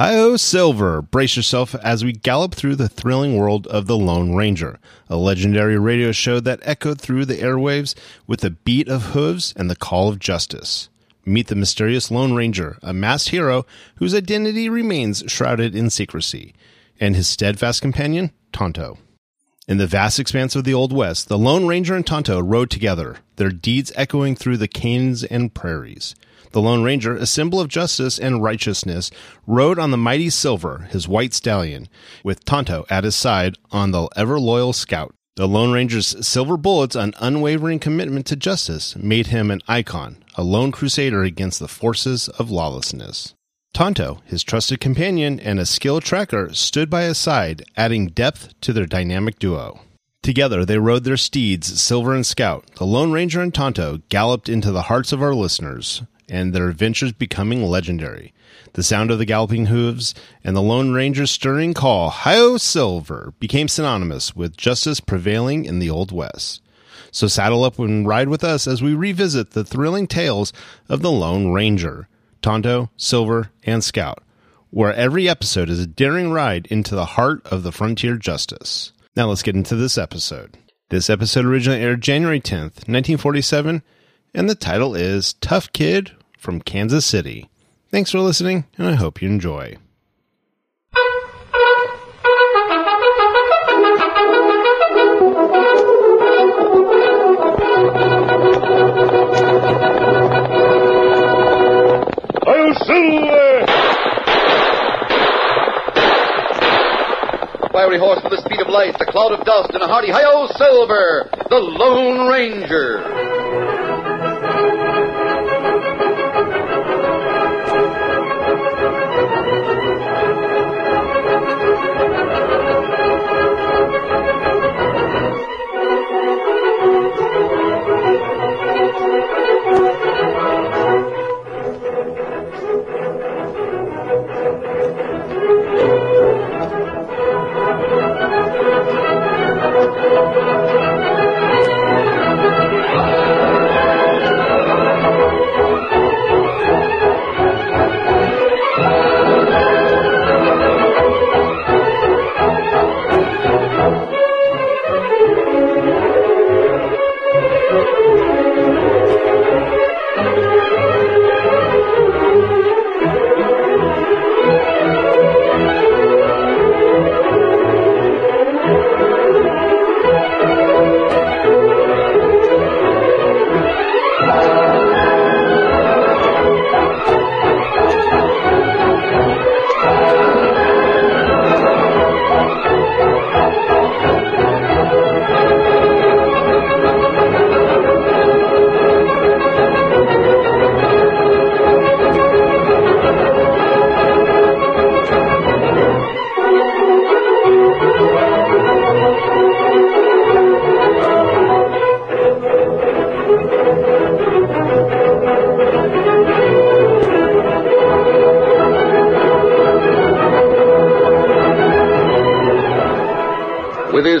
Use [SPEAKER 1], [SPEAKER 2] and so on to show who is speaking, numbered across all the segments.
[SPEAKER 1] Hi-oh, Silver! Brace yourself as we gallop through the thrilling world of The Lone Ranger, a legendary radio show that echoed through the airwaves with the beat of hooves and the call of justice. Meet the mysterious Lone Ranger, a masked hero whose identity remains shrouded in secrecy, and his steadfast companion, Tonto. In the vast expanse of the Old West, the Lone Ranger and Tonto rode together, their deeds echoing through the canes and prairies. The Lone Ranger, a symbol of justice and righteousness, rode on the mighty Silver, his white stallion, with Tonto at his side on the ever loyal Scout. The Lone Ranger's silver bullets and unwavering commitment to justice made him an icon, a lone crusader against the forces of lawlessness. Tonto, his trusted companion and a skilled tracker, stood by his side, adding depth to their dynamic duo. Together they rode their steeds, Silver and Scout. The Lone Ranger and Tonto galloped into the hearts of our listeners, and their adventures becoming legendary. The sound of the galloping hooves and the Lone Ranger's stirring call, Hi-Yo Silver, became synonymous with justice prevailing in the Old West. So saddle up and ride with us as we revisit the thrilling tales of the Lone Ranger, Tonto, Silver, and Scout, where every episode is a daring ride into the heart of the frontier justice. Now let's get into this episode. This episode originally aired January 10th, 1947, and the title is Tough Kid from Kansas City. Thanks for listening, and I hope you enjoy.
[SPEAKER 2] Silver!
[SPEAKER 3] Fiery horse with the speed of light, a cloud of dust, and a hearty hi-yo Silver, the Lone Ranger. With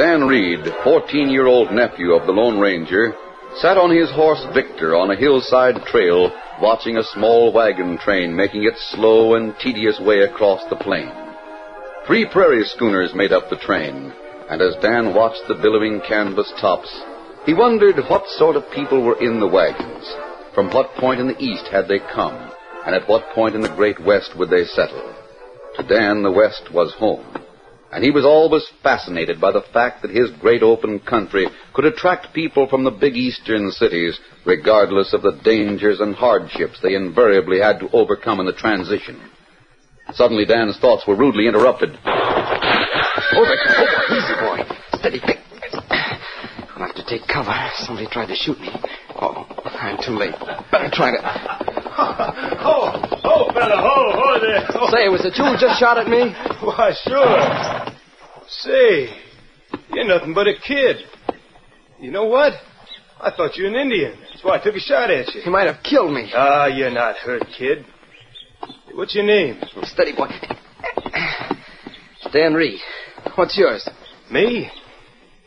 [SPEAKER 3] Dan Reid, 14 year old nephew of the Lone Ranger, sat on his horse Victor on a hillside trail watching a small wagon train making its slow and tedious way across the plain. Three prairie schooners made up the train, and as Dan watched the billowing canvas tops, he wondered what sort of people were in the wagons, from what point in the east had they come, and at what point in the great west would they settle. To Dan, the west was home and he was always fascinated by the fact that his great open country could attract people from the big eastern cities, regardless of the dangers and hardships they invariably had to overcome in the transition. Suddenly, Dan's thoughts were rudely interrupted.
[SPEAKER 4] Oh, over, over, oh, easy, boy. Steady, pick. I'll have to take cover. Somebody tried to shoot me. Oh, I'm too late. Better try to.
[SPEAKER 2] Oh, oh, fella, oh, oh there. Oh.
[SPEAKER 4] Say, was it you who just shot at me?
[SPEAKER 2] Why, sure. Say, you're nothing but a kid. You know what? I thought you were an Indian. That's why I took a shot at you.
[SPEAKER 4] He might have killed me.
[SPEAKER 2] Ah, you're not hurt, kid. What's your name?
[SPEAKER 4] Steady, boy. Dan Reid. What's yours?
[SPEAKER 2] Me?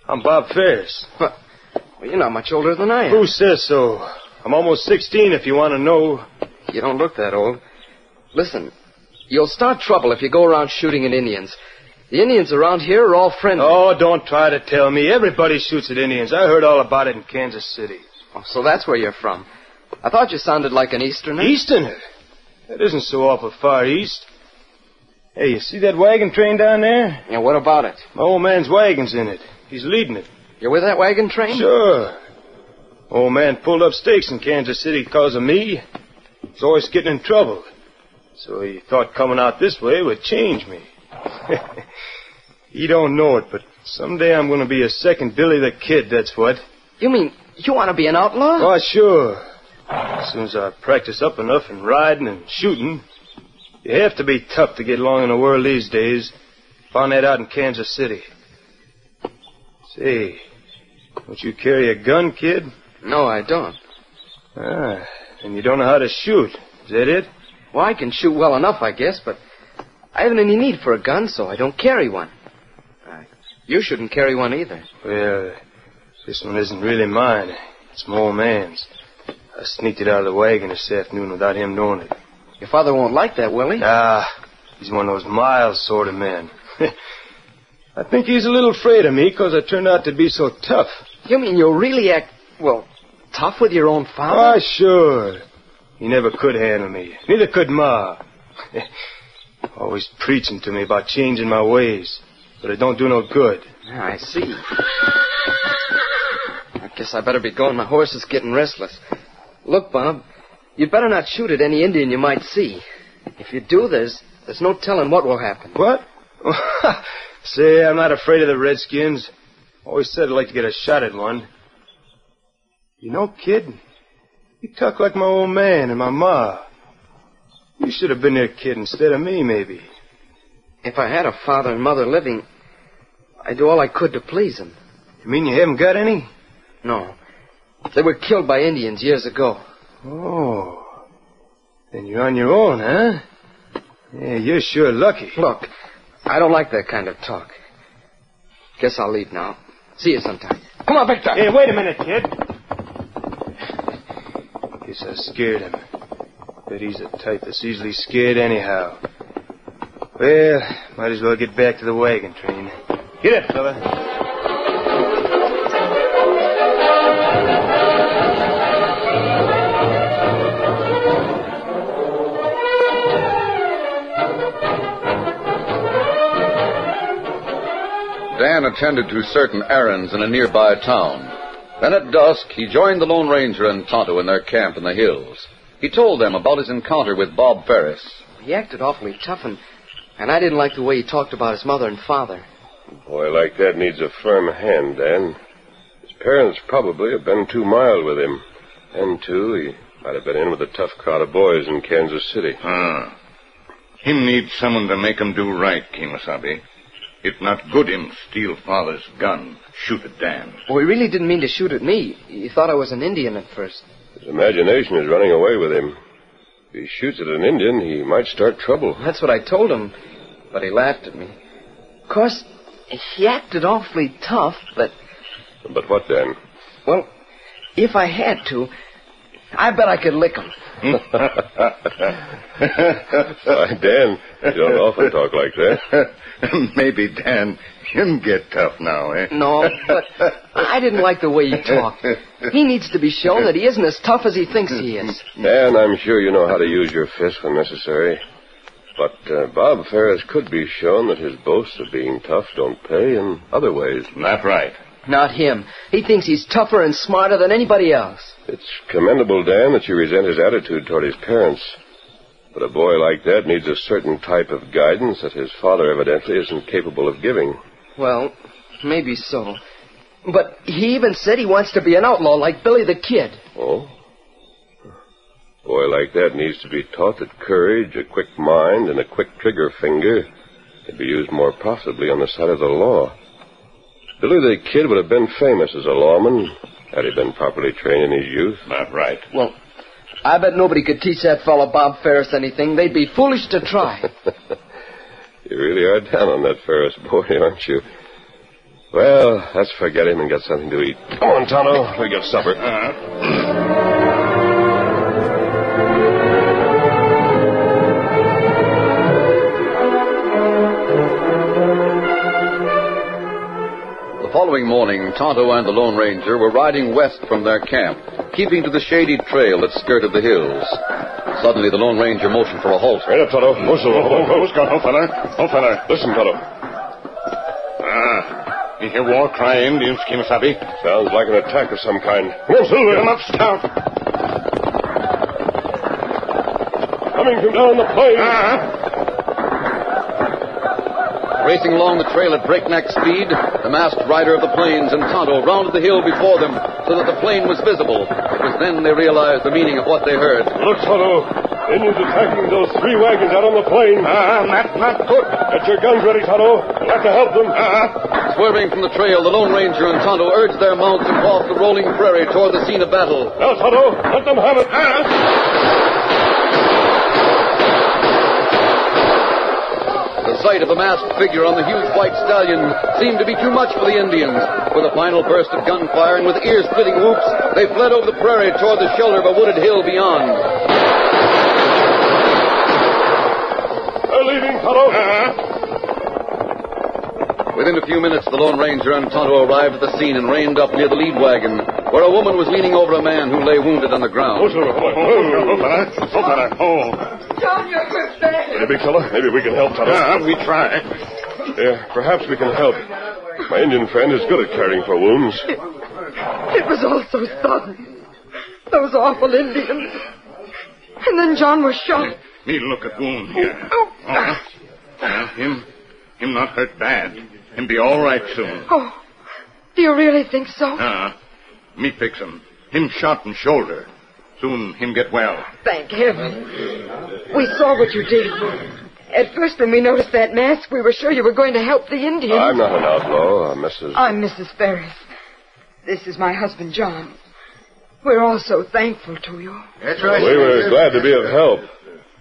[SPEAKER 2] I'm Bob Ferris.
[SPEAKER 4] Well, you're not much older than I am.
[SPEAKER 2] Who says so? I'm almost 16 if you want to know.
[SPEAKER 4] You don't look that old. Listen, you'll start trouble if you go around shooting at Indians. The Indians around here are all friendly.
[SPEAKER 2] Oh, don't try to tell me. Everybody shoots at Indians. I heard all about it in Kansas City.
[SPEAKER 4] Oh, so that's where you're from. I thought you sounded like an Easterner.
[SPEAKER 2] Easterner? That isn't so awful far east. Hey, you see that wagon train down there?
[SPEAKER 4] Yeah, what about it?
[SPEAKER 2] My old man's wagon's in it. He's leading it.
[SPEAKER 4] You're with that wagon train?
[SPEAKER 2] Sure. Old man pulled up stakes in Kansas City because of me. He's always getting in trouble. So he thought coming out this way would change me. he don't know it, but someday I'm going to be a second Billy the Kid, that's what.
[SPEAKER 4] You mean you want to be an outlaw?
[SPEAKER 2] Oh, sure. As soon as I practice up enough in riding and shooting, you have to be tough to get along in the world these days. Found that out in Kansas City. Say, don't you carry a gun, kid?
[SPEAKER 4] No, I don't.
[SPEAKER 2] Ah, and you don't know how to shoot. Is that it?
[SPEAKER 4] Well, I can shoot well enough, I guess, but I haven't any need for a gun, so I don't carry one. Uh, you shouldn't carry one either.
[SPEAKER 2] Well, this one isn't really mine. It's old man's. I sneaked it out of the wagon this afternoon without him knowing it.
[SPEAKER 4] Your father won't like that, will he?
[SPEAKER 2] Ah, he's one of those mild sort of men. I think he's a little afraid of me because I turned out to be so tough.
[SPEAKER 4] You mean you'll really act, well, tough with your own father?
[SPEAKER 2] Why, sure. He never could handle me. Neither could Ma. Always preaching to me about changing my ways. But it don't do no good.
[SPEAKER 4] Yeah, I see. I guess I better be going. My horse is getting restless. Look, Bob, you'd better not shoot at any Indian you might see. If you do, there's there's no telling what will happen.
[SPEAKER 2] What? Say, I'm not afraid of the Redskins. Always said I'd like to get a shot at one. You know, kid, you talk like my old man and my ma. You should have been their kid instead of me, maybe.
[SPEAKER 4] If I had a father and mother living, I'd do all I could to please them.
[SPEAKER 2] You mean you haven't got any?
[SPEAKER 4] No. They were killed by Indians years ago.
[SPEAKER 2] Oh. Then you're on your own, huh? Yeah, you're sure lucky.
[SPEAKER 4] Look, I don't like that kind of talk. Guess I'll leave now. See you sometime. Come on, Victor.
[SPEAKER 2] Hey, wait a minute, kid. Guess I scared him. Bet he's a type that's easily scared anyhow. Well, might as well get back to the wagon train. Get it, fella.
[SPEAKER 3] Dan attended to certain errands in a nearby town. Then at dusk, he joined the Lone Ranger and Tonto in their camp in the hills. He told them about his encounter with Bob Ferris.
[SPEAKER 4] He acted awfully tough, and, and I didn't like the way he talked about his mother and father.
[SPEAKER 5] A boy like that needs a firm hand, Dan. His parents probably have been too mild with him. And, too, he might have been in with a tough crowd of boys in Kansas City.
[SPEAKER 6] Ah. Him needs someone to make him do right, Kimasabi. If not good him steal father's gun, shoot at Dan.
[SPEAKER 4] Well, he really didn't mean to shoot at me. He thought I was an Indian at first.
[SPEAKER 5] His imagination is running away with him. If he shoots at an Indian, he might start trouble.
[SPEAKER 4] That's what I told him, but he laughed at me. Of course, he acted awfully tough, but,
[SPEAKER 5] But what then?
[SPEAKER 4] well, if I had to, I bet I could lick him.
[SPEAKER 5] Why, Dan, you don't often talk like that.
[SPEAKER 6] Maybe Dan him get tough now, eh?
[SPEAKER 4] No, but I didn't like the way he talked. He needs to be shown that he isn't as tough as he thinks he is.
[SPEAKER 5] Dan, I'm sure you know how to use your fist when necessary. But uh, Bob Ferris could be shown that his boasts of being tough don't pay in other ways.
[SPEAKER 6] Not right.
[SPEAKER 4] Not him. He thinks he's tougher and smarter than anybody else.
[SPEAKER 5] It's commendable, Dan, that you resent his attitude toward his parents. But a boy like that needs a certain type of guidance that his father evidently isn't capable of giving.
[SPEAKER 4] Well, maybe so. But he even said he wants to be an outlaw like Billy the Kid.
[SPEAKER 5] Oh? A boy like that needs to be taught that courage, a quick mind, and a quick trigger finger can be used more profitably on the side of the law. Billy the Kid would have been famous as a lawman had he been properly trained in his youth.
[SPEAKER 6] Not right.
[SPEAKER 4] Well, I bet nobody could teach that fellow Bob Ferris anything. They'd be foolish to try.
[SPEAKER 5] You really are down on that Ferris boy, aren't you? Well, let's forget him and get something to eat. Come on, Tonto. We got supper.
[SPEAKER 3] The following morning, Tonto and the Lone Ranger were riding west from their camp, keeping to the shady trail that skirted the hills. Suddenly, the Lone Ranger motioned for a halt.
[SPEAKER 5] Right up, Tonto. Whistle.
[SPEAKER 6] Who's got oh, fella? Oh, fella.
[SPEAKER 5] Listen, Tonto.
[SPEAKER 6] Ah, you hear war cry Indians, Kimasabi?
[SPEAKER 5] Sounds like an attack of some kind. Come on, Silver.
[SPEAKER 6] Get 'em up, scout.
[SPEAKER 5] Coming from down the plain.
[SPEAKER 6] Ah,
[SPEAKER 3] Racing along the trail at breakneck speed, the masked rider of the plains and Tonto rounded the hill before them so that the plain was visible. It was then they realized the meaning of what they heard.
[SPEAKER 5] Look, Tonto. Indians attacking those three wagons out on the plain.
[SPEAKER 6] ah, not, not good.
[SPEAKER 5] Get your guns ready, Tonto. We'll have to help them.
[SPEAKER 6] Ah,
[SPEAKER 3] Swerving from the trail, the Lone Ranger and Tonto urged their mounts across the rolling prairie toward the scene of battle.
[SPEAKER 5] Now, Tonto, let them have it.
[SPEAKER 3] The sight of the masked figure on the huge white stallion seemed to be too much for the Indians. With a final burst of gunfire and with ear-splitting whoops, they fled over the prairie toward the shoulder of a wooded hill beyond.
[SPEAKER 5] They're leaving, Tonto.
[SPEAKER 3] Within a few minutes, the Lone Ranger and Tonto arrived at the scene and reined up near the lead wagon, where a woman was leaning over a man who lay wounded on the ground.
[SPEAKER 5] Oh, Silver, come on.
[SPEAKER 6] oh, fella. Oh, fella. Oh.
[SPEAKER 4] John, you're good man.
[SPEAKER 5] Hey, big fella, maybe we can help, Tonto.
[SPEAKER 6] Ah, we try.
[SPEAKER 5] Yeah, perhaps we can help. My Indian friend is good at caring for wounds.
[SPEAKER 7] It was all so sudden. Those awful Indians. And then John was shot.
[SPEAKER 6] Me look at wound here.
[SPEAKER 7] Oh,
[SPEAKER 6] Uh, well, him, him not hurt bad. Him be all right soon.
[SPEAKER 7] oh. Do you really think so?
[SPEAKER 6] Ah, me fix him. Him shot in shoulder. Soon him get well.
[SPEAKER 7] Thank heaven. We saw what you did. At first, when we noticed that mask, we were sure you were going to help the Indians.
[SPEAKER 5] I'm not an outlaw, uh, Mrs.
[SPEAKER 7] I'm Mrs. Ferris. This is my husband, John. We're all so thankful to you.
[SPEAKER 6] That's right.
[SPEAKER 5] we were glad to be of help.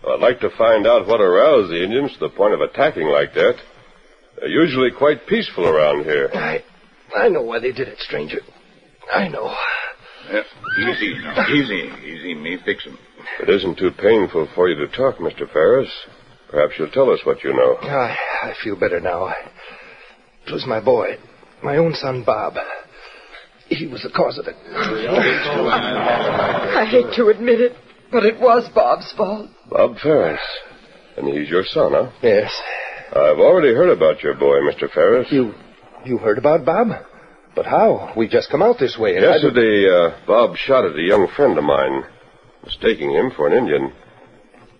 [SPEAKER 5] I'd like to find out what aroused the Indians to the point of attacking like that. They're usually quite peaceful around here.
[SPEAKER 2] I, I know why they did it, stranger. I know.
[SPEAKER 6] easy now. Easy, easy. Me fix him.
[SPEAKER 5] It isn't too painful for you to talk, Mr. Ferris, perhaps you'll tell us what you know.
[SPEAKER 2] I, I feel better now. It was my boy, my own son, Bob. He was the cause of it.
[SPEAKER 7] I hate to admit it, but it was Bob's fault.
[SPEAKER 5] Bob Ferris. And he's your son, huh?
[SPEAKER 2] Yes.
[SPEAKER 5] I've already heard about your boy, Mr. Ferris.
[SPEAKER 2] You, you heard about Bob? But how? We've just come out this way. And
[SPEAKER 5] Yesterday, uh, Bob shot at a young friend of mine, mistaking him for an Indian.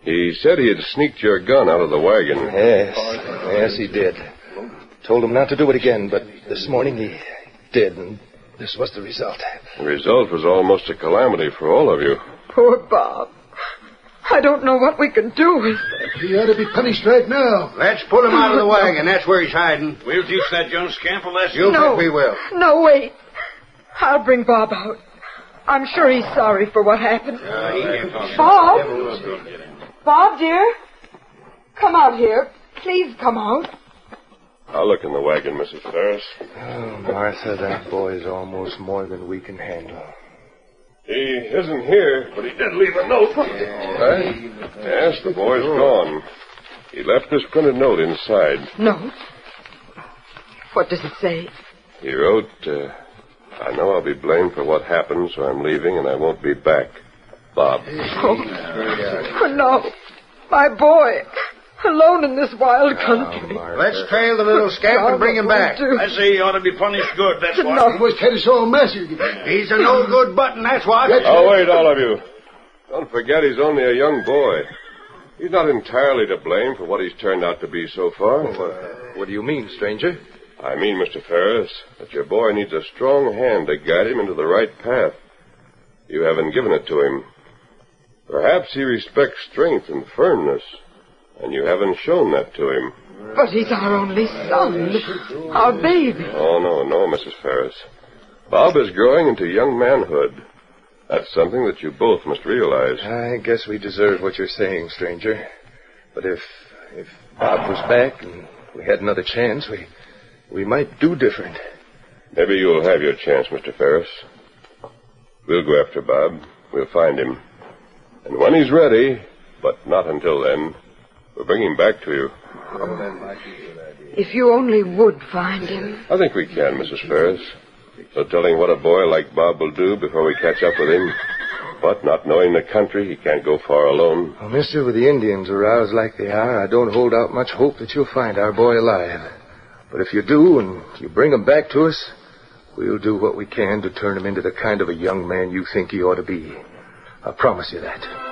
[SPEAKER 5] He said he had sneaked your gun out of the wagon.
[SPEAKER 2] Yes, yes, he did. Told him not to do it again, but this morning he did, and this was the result.
[SPEAKER 5] The result was almost a calamity for all of you.
[SPEAKER 7] Poor Bob. I don't know what we can do.
[SPEAKER 8] He ought to be punished right now.
[SPEAKER 9] Let's pull him out of the wagon. That's where he's hiding.
[SPEAKER 6] We'll teach that young scamp a lesson.
[SPEAKER 9] You
[SPEAKER 7] No.
[SPEAKER 9] bet we will.
[SPEAKER 7] No, wait. I'll bring Bob out. I'm sure he's sorry for what happened. Uh, Bob? Bob, dear? Come out here. Please come out.
[SPEAKER 5] I'll look in the wagon, Mrs. Ferris.
[SPEAKER 2] Oh, Martha, that boy is almost more than we can handle.
[SPEAKER 5] He isn't here, but he did leave a note. Yes, the boy's gone. He left this printed note inside.
[SPEAKER 7] No. What does it say?
[SPEAKER 5] He wrote, uh, I know I'll be blamed for what happened, so I'm leaving and I won't be back. Bob.
[SPEAKER 7] Oh, no. My boy. Alone in this wild oh, country.
[SPEAKER 9] Let's trail the little scamp and bring him back.
[SPEAKER 6] I say he ought to be punished good, that's
[SPEAKER 7] No.
[SPEAKER 6] what.
[SPEAKER 8] He was kind of so messy.
[SPEAKER 9] He's a no good button, that's what.
[SPEAKER 5] Oh, wait, all of you. Don't forget he's only a young boy. He's not entirely to blame for what he's turned out to be so far.
[SPEAKER 2] Uh, what do you mean, stranger?
[SPEAKER 5] I mean, Mr. Ferris, that your boy needs a strong hand to guide him into the right path. You haven't given it to him. Perhaps he respects strength and firmness, and you haven't shown that to him.
[SPEAKER 7] But he's our only son. Our baby.
[SPEAKER 5] Oh, no, no, Mrs. Ferris. Bob is growing into young manhood. That's something that you both must realize.
[SPEAKER 2] I guess we deserve what you're saying, stranger. But if if Bob was back and we had another chance, we we might do different.
[SPEAKER 5] Maybe you'll have your chance, Mr. Ferris. We'll go after Bob. We'll find him. And when he's ready, but not until then, we'll bring him back to you.
[SPEAKER 7] If you only would find him.
[SPEAKER 5] I think we can, Mrs. Ferris. No telling what a boy like Bob will do before we catch up with him. But not knowing the country, he can't go far alone.
[SPEAKER 2] Well, mister, with the Indians aroused like they are, I don't hold out much hope that you'll find our boy alive. But if you do, and you bring him back to us, we'll do what we can to turn him into the kind of a young man you think he ought to be. I promise you that.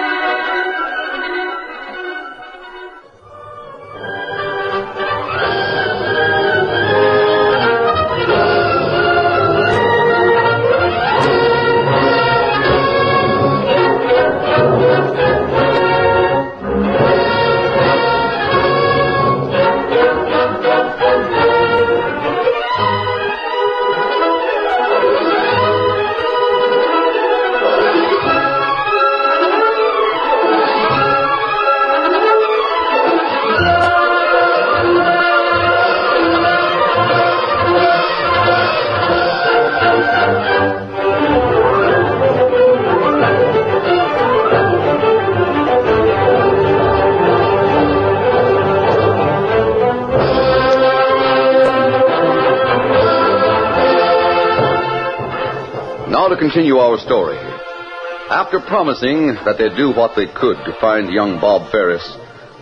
[SPEAKER 3] Continue our story. After promising that they'd do what they could to find young Bob Ferris,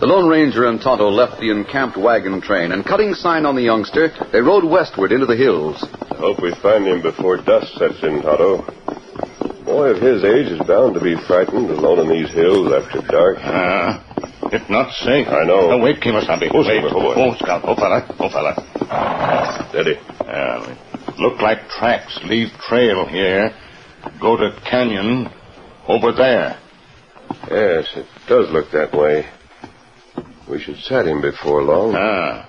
[SPEAKER 3] the Lone Ranger and Tonto left the encamped wagon train, and cutting sign on the youngster, they rode westward into the hills.
[SPEAKER 5] I hope we find him before dusk sets in, Tonto. A boy of his age is bound to be frightened alone in these hills after dark.
[SPEAKER 6] Ah, it's not safe.
[SPEAKER 5] I know.
[SPEAKER 6] Oh, wait, Kimasabi.
[SPEAKER 5] Oh,
[SPEAKER 6] wait.
[SPEAKER 5] Silver, oh, boy.
[SPEAKER 6] Oh, Scout. Oh, fella. Oh, fella.
[SPEAKER 5] Steady.
[SPEAKER 6] Uh, look like tracks leave trail here. Go to canyon over there.
[SPEAKER 5] Yes, it does look that way. We should set him before long.
[SPEAKER 6] Ah.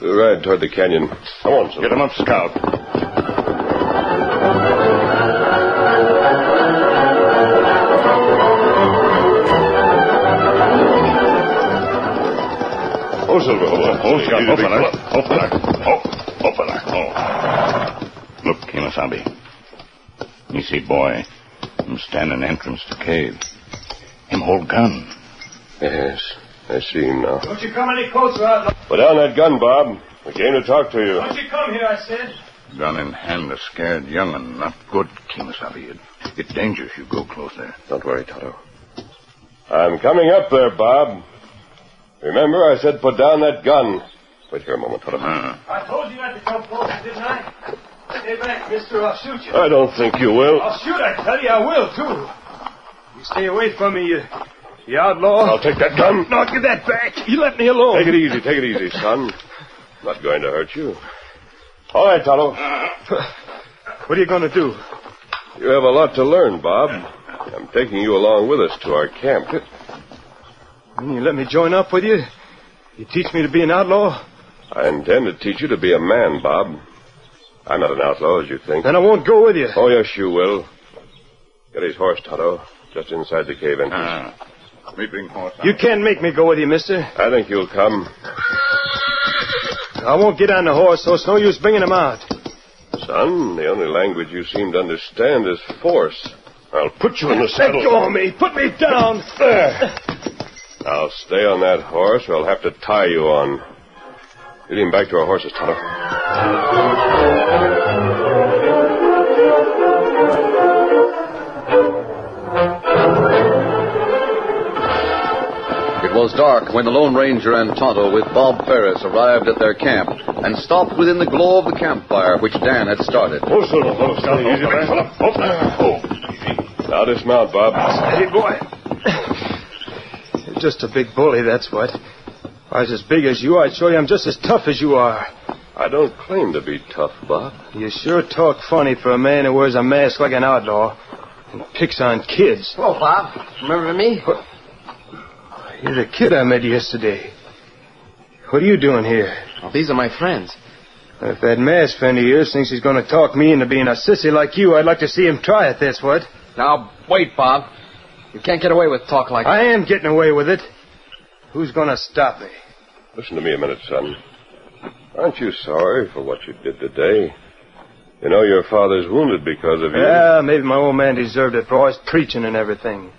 [SPEAKER 5] We'll ride toward the canyon. Come on, Silver.
[SPEAKER 6] Get him up, Scout.
[SPEAKER 5] Oh, Silver. Oh,
[SPEAKER 6] Oh, Scout.
[SPEAKER 5] easy,
[SPEAKER 6] Oh,
[SPEAKER 5] big
[SPEAKER 6] fella.
[SPEAKER 5] fella.
[SPEAKER 6] Oh, fella. Oh, oh, fella. Oh. Look, Kimasabi. You see, boy, him standing entrance to cave. Him hold gun.
[SPEAKER 5] Yes, I see him now.
[SPEAKER 2] Don't you come any closer, outlaw.
[SPEAKER 5] Put down that gun, Bob. We came to talk to you.
[SPEAKER 2] Don't you come here, I said.
[SPEAKER 6] Gun in hand, a scared young'un. Not good, Kimasabi. It, it dangerous you go closer.
[SPEAKER 5] Don't worry, Tonto. I'm coming up there, Bob. Remember, I said put down that gun. Wait here a moment, Tonto.
[SPEAKER 6] Huh.
[SPEAKER 2] I told you not to come closer, didn't I? Stay back, mister. I'll shoot you.
[SPEAKER 5] I don't think you will.
[SPEAKER 2] I'll shoot, I tell you. I will, too. You stay away from me, you, you outlaw.
[SPEAKER 5] I'll take that gun.
[SPEAKER 2] No, give that back. You let me alone.
[SPEAKER 5] Take it easy, take it easy, son. Not going to hurt you. All right, Tonto.
[SPEAKER 2] What are you going to do?
[SPEAKER 5] You have a lot to learn, Bob. I'm taking you along with us to our camp.
[SPEAKER 2] And you let me join up with you? You teach me to be an outlaw?
[SPEAKER 5] I intend to teach you to be a man, Bob. I'm not an outlaw, as you think.
[SPEAKER 2] Then I won't go with you.
[SPEAKER 5] Oh, yes, you will. Get his horse, Tonto. Just inside the cave entrance.
[SPEAKER 6] Ah, me bring horse.
[SPEAKER 2] You can't make me go with you, mister.
[SPEAKER 5] I think you'll come.
[SPEAKER 2] I won't get on the horse, so it's no use bringing him out.
[SPEAKER 5] Son, the only language you seem to understand is force. I'll put you in the saddle.
[SPEAKER 2] Let go of me. Put me down.
[SPEAKER 5] There. Now stay on that horse, or I'll have to tie you on. Lead him back to our horses, Tonto.
[SPEAKER 3] It was dark when the Lone Ranger and Tonto with Bob Ferris arrived at their camp and stopped within the glow of the campfire which Dan had started.
[SPEAKER 5] Oh, so, oh, steady, easy, man. Oh, Now dismount, Bob.
[SPEAKER 2] Steady, boy. You're just a big bully, that's what. If I was as big as you, I'd show you I'm just as tough as you are.
[SPEAKER 5] I don't claim to be tough, Bob.
[SPEAKER 2] You sure talk funny for a man who wears a mask like an outlaw and picks on kids.
[SPEAKER 4] Hello, Bob. Remember me?
[SPEAKER 2] You're the kid I met yesterday. What are you doing here?
[SPEAKER 4] Well, these are my friends.
[SPEAKER 2] If that masked friend of yours thinks he's going to talk me into being a sissy like you, I'd like to see him try it, that's what.
[SPEAKER 4] Now, wait, Bob. You can't get away with talk like that.
[SPEAKER 2] I am getting away with it. Who's going to stop me?
[SPEAKER 5] Listen to me a minute, son. Aren't you sorry for what you did today? You know your father's wounded because of you.
[SPEAKER 2] Yeah, maybe my old man deserved it for all his preaching and everything.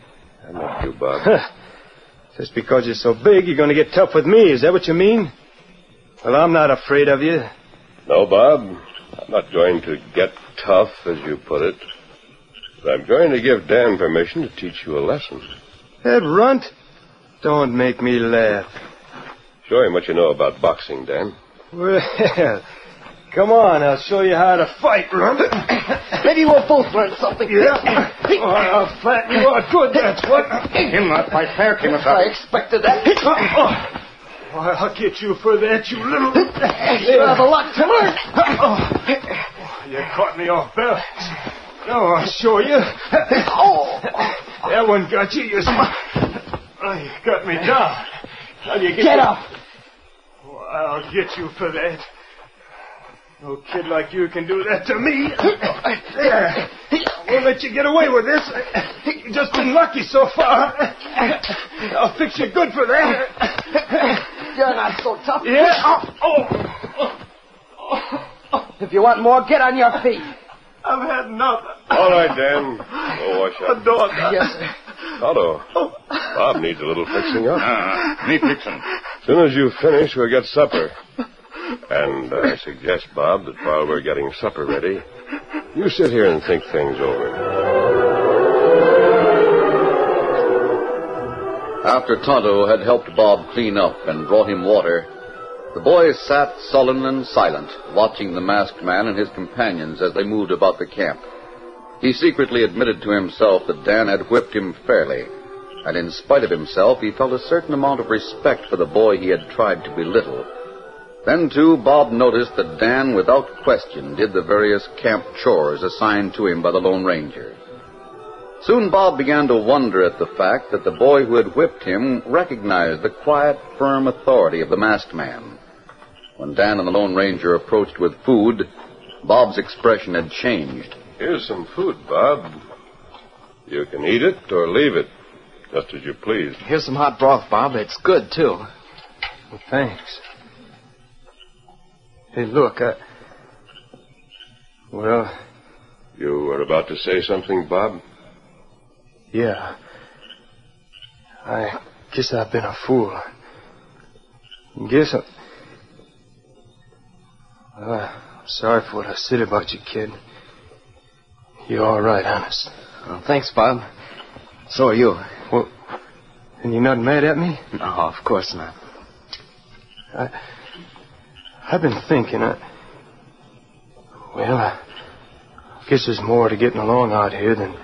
[SPEAKER 5] I met you, Bob.
[SPEAKER 2] Just because you're so big, you're going to get tough with me. Is that what you mean? Well, I'm not afraid of you.
[SPEAKER 5] No, Bob. I'm not going to get tough, as you put it. But I'm going to give Dan permission to teach you a lesson.
[SPEAKER 2] That runt? Don't make me laugh.
[SPEAKER 5] Show him what you know about boxing, Dan.
[SPEAKER 2] Well, come on. I'll show you how to fight, runt.
[SPEAKER 4] Maybe we'll both learn something.
[SPEAKER 2] Yeah. Oh, I'll flatten you out good, that's what.
[SPEAKER 9] Him not fight fair,
[SPEAKER 4] I expected that.
[SPEAKER 2] Oh, oh. I'll get you for that, you little...
[SPEAKER 4] You have a lot to learn.
[SPEAKER 2] Oh, you caught me off balance. Now I'll show you.
[SPEAKER 4] Oh.
[SPEAKER 2] That one got you. You, oh, you got me down. How do you get,
[SPEAKER 4] Get up.
[SPEAKER 2] Oh, I'll get you for that. No kid like you can do that to me. There. We'll let you get away with this. You've just been lucky so far. I'll fix you good for that.
[SPEAKER 4] You're not so tough.
[SPEAKER 2] Yeah. Oh,
[SPEAKER 4] If you want more, get on your feet.
[SPEAKER 2] I've had enough.
[SPEAKER 5] All right, Dan. Go wash up.
[SPEAKER 2] Dog.
[SPEAKER 4] Yes, sir.
[SPEAKER 5] Tonto, Bob needs a little fixing up.
[SPEAKER 6] Ah, me fixin'.
[SPEAKER 5] As soon as you finish, we'll get supper. And I suggest, Bob, that while we're getting supper ready, you sit here and think things over.
[SPEAKER 3] After Tonto had helped Bob clean up and brought him water, the boys sat sullen and silent, watching the masked man and his companions as they moved about the camp. He secretly admitted to himself that Dan had whipped him fairly, and in spite of himself, he felt a certain amount of respect for the boy he had tried to belittle. Then, too, Bob noticed that Dan, without question, did the various camp chores assigned to him by the Lone Ranger. Soon Bob began to wonder at the fact that the boy who had whipped him recognized the quiet, firm authority of the masked man. When Dan and the Lone Ranger approached with food, Bob's expression had changed.
[SPEAKER 5] Here's some food, Bob. You can eat it or leave it, just as you please.
[SPEAKER 4] Here's some hot broth, Bob. It's good, too.
[SPEAKER 2] Well, thanks. Hey, look, I... Well,
[SPEAKER 5] You were about to say something, Bob?
[SPEAKER 2] yeah. I guess I've been a fool. Guess I... Well, I'm sorry for what I said about you, kid. You're all right, honest.
[SPEAKER 4] Well, thanks, Bob. So are you.
[SPEAKER 2] Well, and you're not mad at me?
[SPEAKER 4] No, of course not.
[SPEAKER 2] I, I've been thinking. I, well, I guess there's more to getting along out here than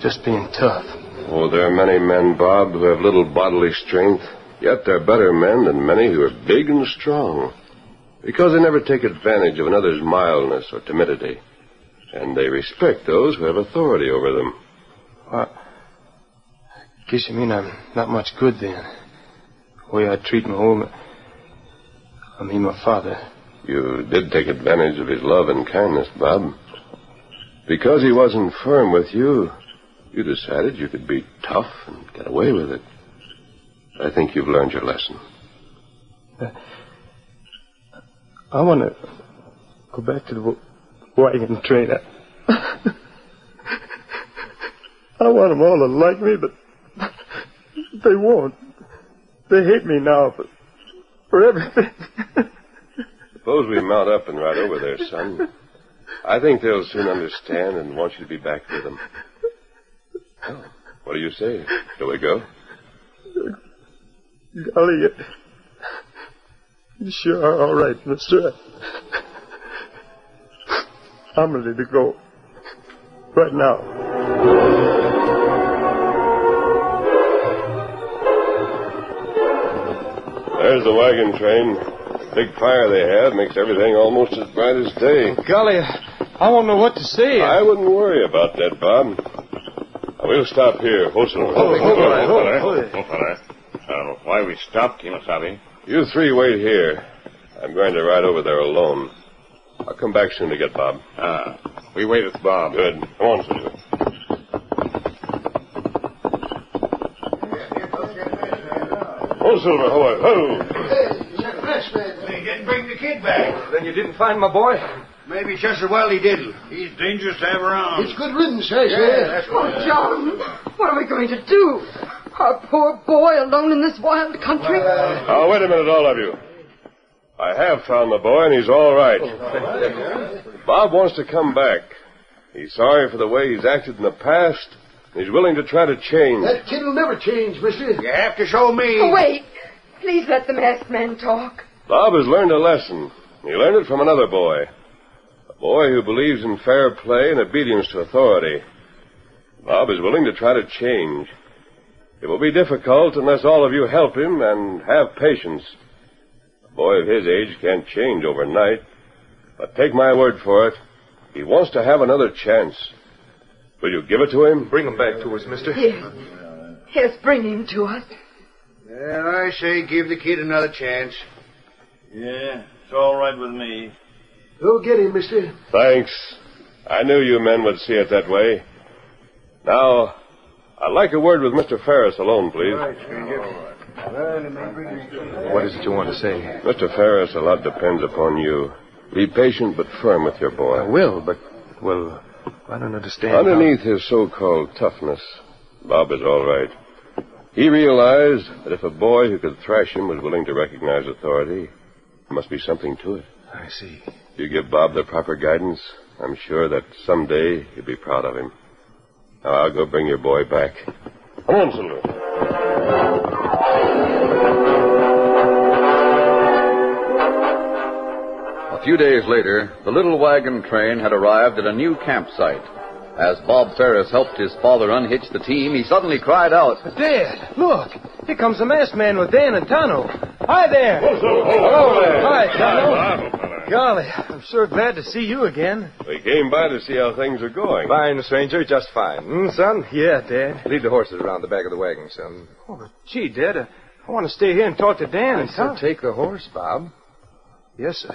[SPEAKER 2] just being tough.
[SPEAKER 5] Oh, there are many men, Bob, who have little bodily strength, yet they're better men than many who are big and strong. Because they never take advantage of another's mildness or timidity. And they respect those who have authority over them.
[SPEAKER 2] I guess you mean I'm not much good then. the way I treat my home. I mean, my father.
[SPEAKER 5] You did take advantage of his love and kindness, Bob. Because he wasn't firm with you, you decided you could be tough and get away with it. I think you've learned your lesson.
[SPEAKER 2] I want to go back to the wagon train. I, I want them all to like me, but they won't. They hate me now for, for everything.
[SPEAKER 5] Suppose we mount up and ride over there, son. I think they'll soon understand and want you to be back with them. Well, what do you say? Shall we go?
[SPEAKER 2] Golly, you, sure are all right, mister. I'm ready to go. Right now.
[SPEAKER 5] There's the wagon train. Big fire they have makes everything almost as bright as day.
[SPEAKER 2] Golly, I won't know what to say.
[SPEAKER 5] I wouldn't worry about that, Bob. We'll stop here. Hold on.
[SPEAKER 6] Hold, hold, hold, hold, hold, hold, hold, uh, why we stopped, Kimasabi?
[SPEAKER 5] You three wait here. I'm going to ride over there alone. I'll come back soon to get Bob.
[SPEAKER 6] Ah, we wait with Bob.
[SPEAKER 5] Good. Come on, Silver. Oh, Silver, ho, ho.
[SPEAKER 9] He didn't bring the kid back.
[SPEAKER 2] Then you didn't find my boy?
[SPEAKER 9] Maybe just as well he didn't. He's dangerous to have around.
[SPEAKER 8] It's good riddance, eh, I say.
[SPEAKER 9] Yeah, that's
[SPEAKER 7] Oh, John, what are we going to do? Our poor boy alone in this wild country?
[SPEAKER 5] Now, wait a minute, all of you. I have found the boy, and he's all right. Oh, Bob wants to come back. He's sorry for the way he's acted in the past. He's willing to try to change.
[SPEAKER 8] That kid will never change, mister.
[SPEAKER 9] You have to show me.
[SPEAKER 7] Oh, wait. Please let the masked man talk.
[SPEAKER 5] Bob has learned a lesson. He learned it from another boy. A boy who believes in fair play and obedience to authority. Bob is willing to try to change. It will be difficult unless all of you help him and have patience. A boy of his age can't change overnight. But take my word for it, he wants to have another chance. Will you give it to him?
[SPEAKER 2] Bring him back to us, mister.
[SPEAKER 7] Yes. Yes, bring him to us.
[SPEAKER 9] Well, I say give the kid another chance.
[SPEAKER 6] Yeah, it's all right with me.
[SPEAKER 8] Go get him, mister.
[SPEAKER 5] Thanks. I knew you men would see it that way. Now, I'd like a word with Mr. Ferris alone, please.
[SPEAKER 2] What is it you want to say?
[SPEAKER 5] Mr. Ferris, a lot depends upon you. Be patient but firm with your boy.
[SPEAKER 2] I will, but, well, I don't understand. how-
[SPEAKER 5] Underneath his so-called toughness, Bob is all right. He realized that if a boy who could thrash him was willing to recognize authority, there must be something to it.
[SPEAKER 2] I see.
[SPEAKER 5] If you give Bob the proper guidance, I'm sure that someday you'll be proud of him. Now, I'll go bring your boy back. Come on, Silver.
[SPEAKER 3] A few days later, the little wagon train had arrived at a new campsite. As Bob Ferris helped his father unhitch the team, he suddenly cried out,
[SPEAKER 2] Dad, look! Here comes the masked man with Dan and Tonto. Hi there!
[SPEAKER 5] Hello there.
[SPEAKER 2] Hi, Tonto. Golly, I'm sure glad to see you again.
[SPEAKER 5] We came by to see how things are going.
[SPEAKER 10] Fine, stranger, just fine. Hmm, son?
[SPEAKER 2] Yeah, Dad.
[SPEAKER 10] Lead the horses around the back of the wagon, son.
[SPEAKER 2] Oh, but gee, Dad, uh, I want to stay here and talk to Dan and
[SPEAKER 10] So
[SPEAKER 2] Tonto.
[SPEAKER 10] take the horse, Bob.
[SPEAKER 2] Yes, sir.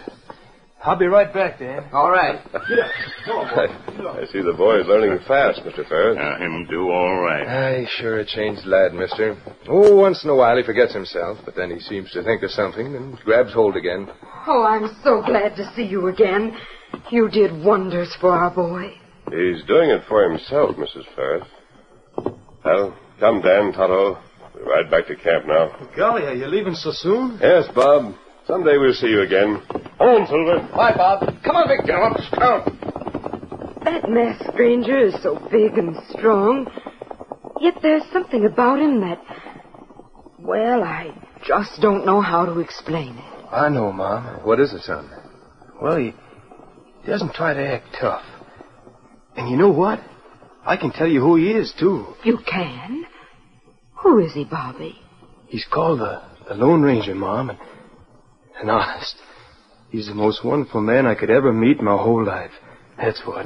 [SPEAKER 2] I'll be right back, Dan.
[SPEAKER 4] All right.
[SPEAKER 5] I see the boy is learning fast, Mr. Ferris.
[SPEAKER 6] Uh, him do all right.
[SPEAKER 10] Aye, sure a changed lad, mister. Oh, once in a while he forgets himself, but then he seems to think of something and grabs hold again.
[SPEAKER 7] Oh, I'm so glad to see you again. You did wonders for our boy.
[SPEAKER 5] He's doing it for himself, Mrs. Ferris. Well, come, Dan, Tonto. We ride back to camp now.
[SPEAKER 2] Golly, are you leaving so soon?
[SPEAKER 5] Yes, Bob. Someday we'll see you again. Come on, Silver.
[SPEAKER 4] Bye, Bob. Come on, Vic.
[SPEAKER 5] Gallop, scout.
[SPEAKER 7] That masked stranger is so big and strong. Yet there's something about him that. Well, I just don't know how to explain it.
[SPEAKER 2] I know, Mom.
[SPEAKER 10] What is it, son?
[SPEAKER 2] Well, he doesn't try to act tough. And you know what? I can tell you who he is, too.
[SPEAKER 7] You can? Who is he, Bobby?
[SPEAKER 2] He's called the, the Lone Ranger, Mom. And, and honest, he's the most wonderful man I could ever meet in my whole life. That's what.